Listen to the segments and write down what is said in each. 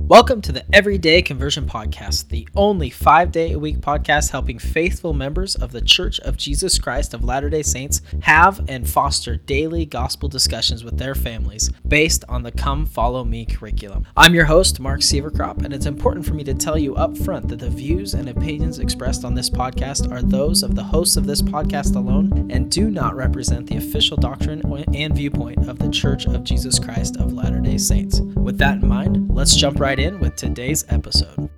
Welcome to the Everyday Conversion Podcast, the only five day a week podcast helping faithful members of the Church of Jesus Christ of Latter day Saints have and foster daily gospel discussions with their families based on the Come Follow Me curriculum. I'm your host, Mark Sieverkrop, and it's important for me to tell you up front that the views and opinions expressed on this podcast are those of the hosts of this podcast alone and do not represent the official doctrine and viewpoint of the Church of Jesus Christ of Latter day Saints. With that in mind, let's jump right in with today's episode.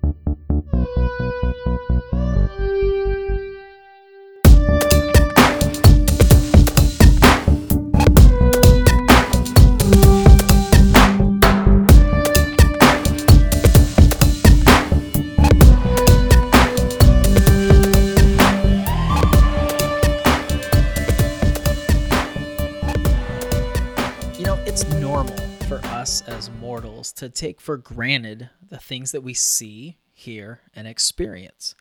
To take for granted the things that we see, hear, and experience.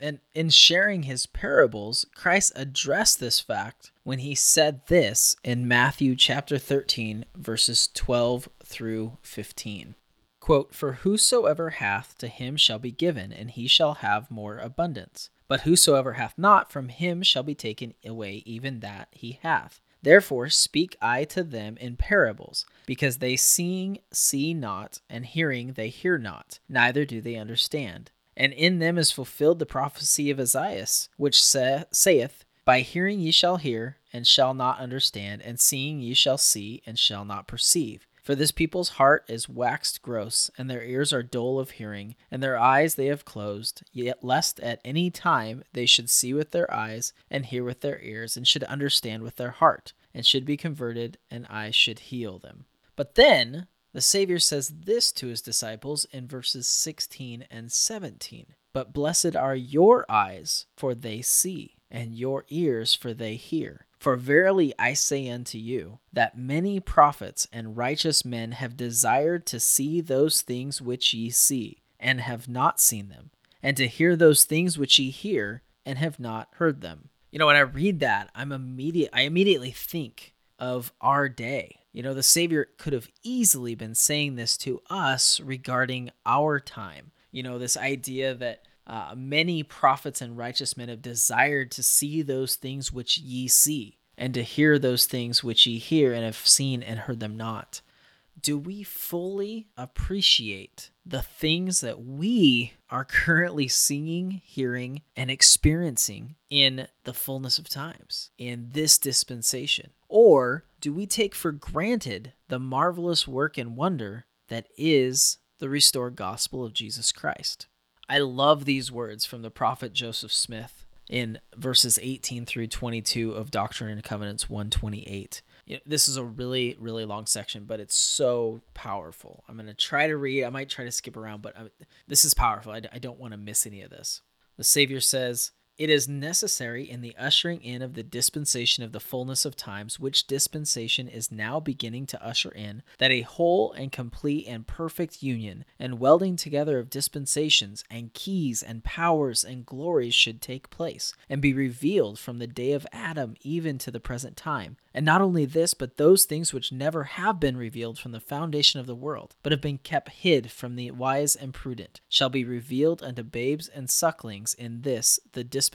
And in sharing his parables, Christ addressed this fact when he said this in Matthew chapter 13, verses 12 through 15. Quote, For whosoever hath, to him shall be given, and he shall have more abundance. But whosoever hath not, from him shall be taken away even that he hath. Therefore speak I to them in parables, because they seeing see not, and hearing they hear not, neither do they understand. And in them is fulfilled the prophecy of Isaiah, which sa- saith, By hearing ye shall hear, and shall not understand, and seeing ye shall see, and shall not perceive. For this people's heart is waxed gross, and their ears are dull of hearing, and their eyes they have closed, yet lest at any time they should see with their eyes, and hear with their ears, and should understand with their heart, and should be converted, and I should heal them. But then the Savior says this to his disciples in verses 16 and 17 But blessed are your eyes, for they see, and your ears, for they hear. For verily I say unto you, that many prophets and righteous men have desired to see those things which ye see, and have not seen them, and to hear those things which ye hear, and have not heard them. You know, when I read that, I'm immediate I immediately think of our day. You know, the Savior could have easily been saying this to us regarding our time. You know, this idea that uh, many prophets and righteous men have desired to see those things which ye see, and to hear those things which ye hear, and have seen and heard them not. Do we fully appreciate the things that we are currently seeing, hearing, and experiencing in the fullness of times, in this dispensation? Or do we take for granted the marvelous work and wonder that is the restored gospel of Jesus Christ? I love these words from the prophet Joseph Smith in verses 18 through 22 of Doctrine and Covenants 128. This is a really, really long section, but it's so powerful. I'm going to try to read. I might try to skip around, but I, this is powerful. I, I don't want to miss any of this. The Savior says, it is necessary in the ushering in of the dispensation of the fullness of times, which dispensation is now beginning to usher in, that a whole and complete and perfect union and welding together of dispensations and keys and powers and glories should take place, and be revealed from the day of Adam even to the present time. And not only this, but those things which never have been revealed from the foundation of the world, but have been kept hid from the wise and prudent, shall be revealed unto babes and sucklings in this, the dispensation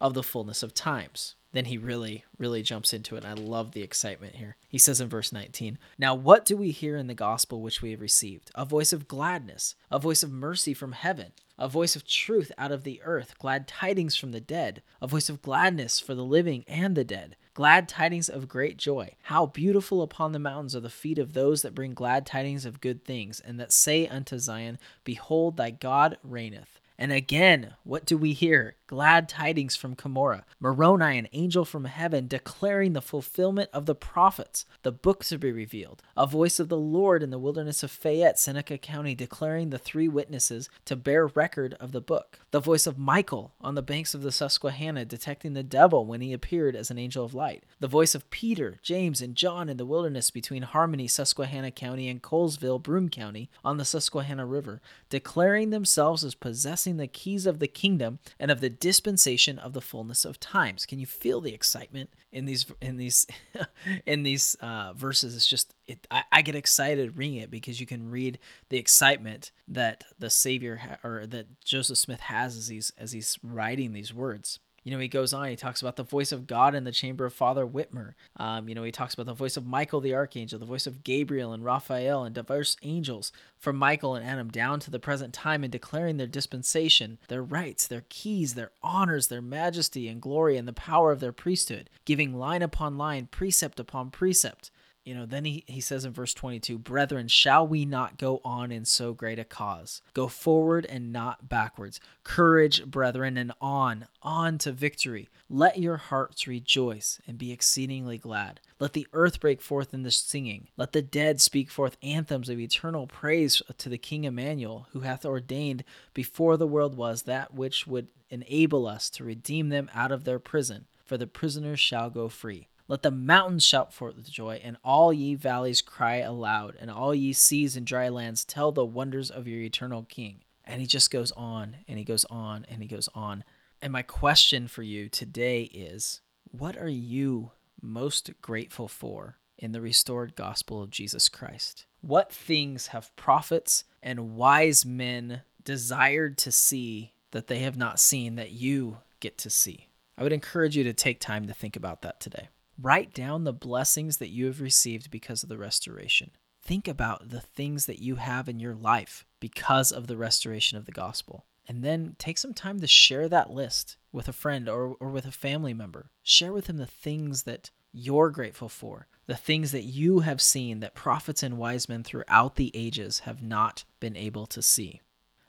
of the fullness of times. Then he really, really jumps into it. And I love the excitement here. He says in verse 19, Now what do we hear in the gospel which we have received? A voice of gladness, a voice of mercy from heaven, a voice of truth out of the earth, glad tidings from the dead, a voice of gladness for the living and the dead glad tidings of great joy. How beautiful upon the mountains are the feet of those that bring glad tidings of good things, and that say unto Zion, Behold, thy God reigneth. And again, what do we hear? Glad tidings from Cumorah, Moroni, an angel from heaven, declaring the fulfillment of the prophets, the book to be revealed. A voice of the Lord in the wilderness of Fayette, Seneca County, declaring the three witnesses to bear record of the book. The voice of Michael on the banks of the Susquehanna, detecting the devil when he appeared as an angel of light. The voice of Peter, James, and John in the wilderness between Harmony, Susquehanna County, and Colesville, Broome County, on the Susquehanna River, declaring themselves as possessing the keys of the kingdom and of the dispensation of the fullness of times. Can you feel the excitement in these in these in these uh, verses? It's just it, I, I, get excited reading it because you can read the excitement that the Savior ha- or that Joseph Smith has as he's as he's writing these words you know, he goes on, he talks about the voice of God in the chamber of Father Whitmer. Um, you know, he talks about the voice of Michael the archangel, the voice of Gabriel and Raphael and diverse angels from Michael and Adam down to the present time in declaring their dispensation, their rights, their keys, their honors, their majesty and glory, and the power of their priesthood, giving line upon line, precept upon precept you know, then he, he says in verse 22 Brethren, shall we not go on in so great a cause? Go forward and not backwards. Courage, brethren, and on, on to victory. Let your hearts rejoice and be exceedingly glad. Let the earth break forth in the singing. Let the dead speak forth anthems of eternal praise to the King Emmanuel, who hath ordained before the world was that which would enable us to redeem them out of their prison. For the prisoners shall go free. Let the mountains shout forth with joy, and all ye valleys cry aloud, and all ye seas and dry lands tell the wonders of your eternal King. And he just goes on and he goes on and he goes on. And my question for you today is what are you most grateful for in the restored gospel of Jesus Christ? What things have prophets and wise men desired to see that they have not seen that you get to see? I would encourage you to take time to think about that today. Write down the blessings that you have received because of the restoration. Think about the things that you have in your life because of the restoration of the gospel. And then take some time to share that list with a friend or, or with a family member. Share with them the things that you're grateful for, the things that you have seen that prophets and wise men throughout the ages have not been able to see.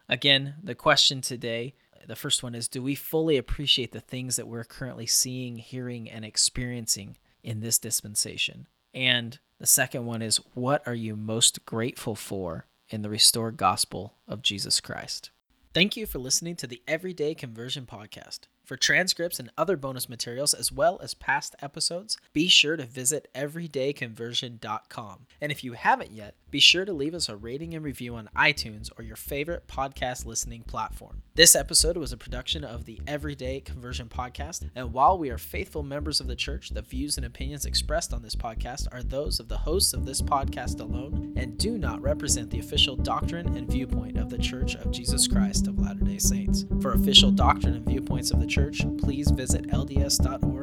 Again, the question today the first one is Do we fully appreciate the things that we're currently seeing, hearing, and experiencing in this dispensation? And the second one is What are you most grateful for in the restored gospel of Jesus Christ? Thank you for listening to the Everyday Conversion Podcast. For transcripts and other bonus materials, as well as past episodes, be sure to visit everydayconversion.com. And if you haven't yet, be sure to leave us a rating and review on iTunes or your favorite podcast listening platform. This episode was a production of the Everyday Conversion Podcast, and while we are faithful members of the church, the views and opinions expressed on this podcast are those of the hosts of this podcast alone and do not represent the official doctrine and viewpoint of the Church of Jesus Christ of Latter day Saints. For official doctrine and viewpoints of the church, please visit lds.org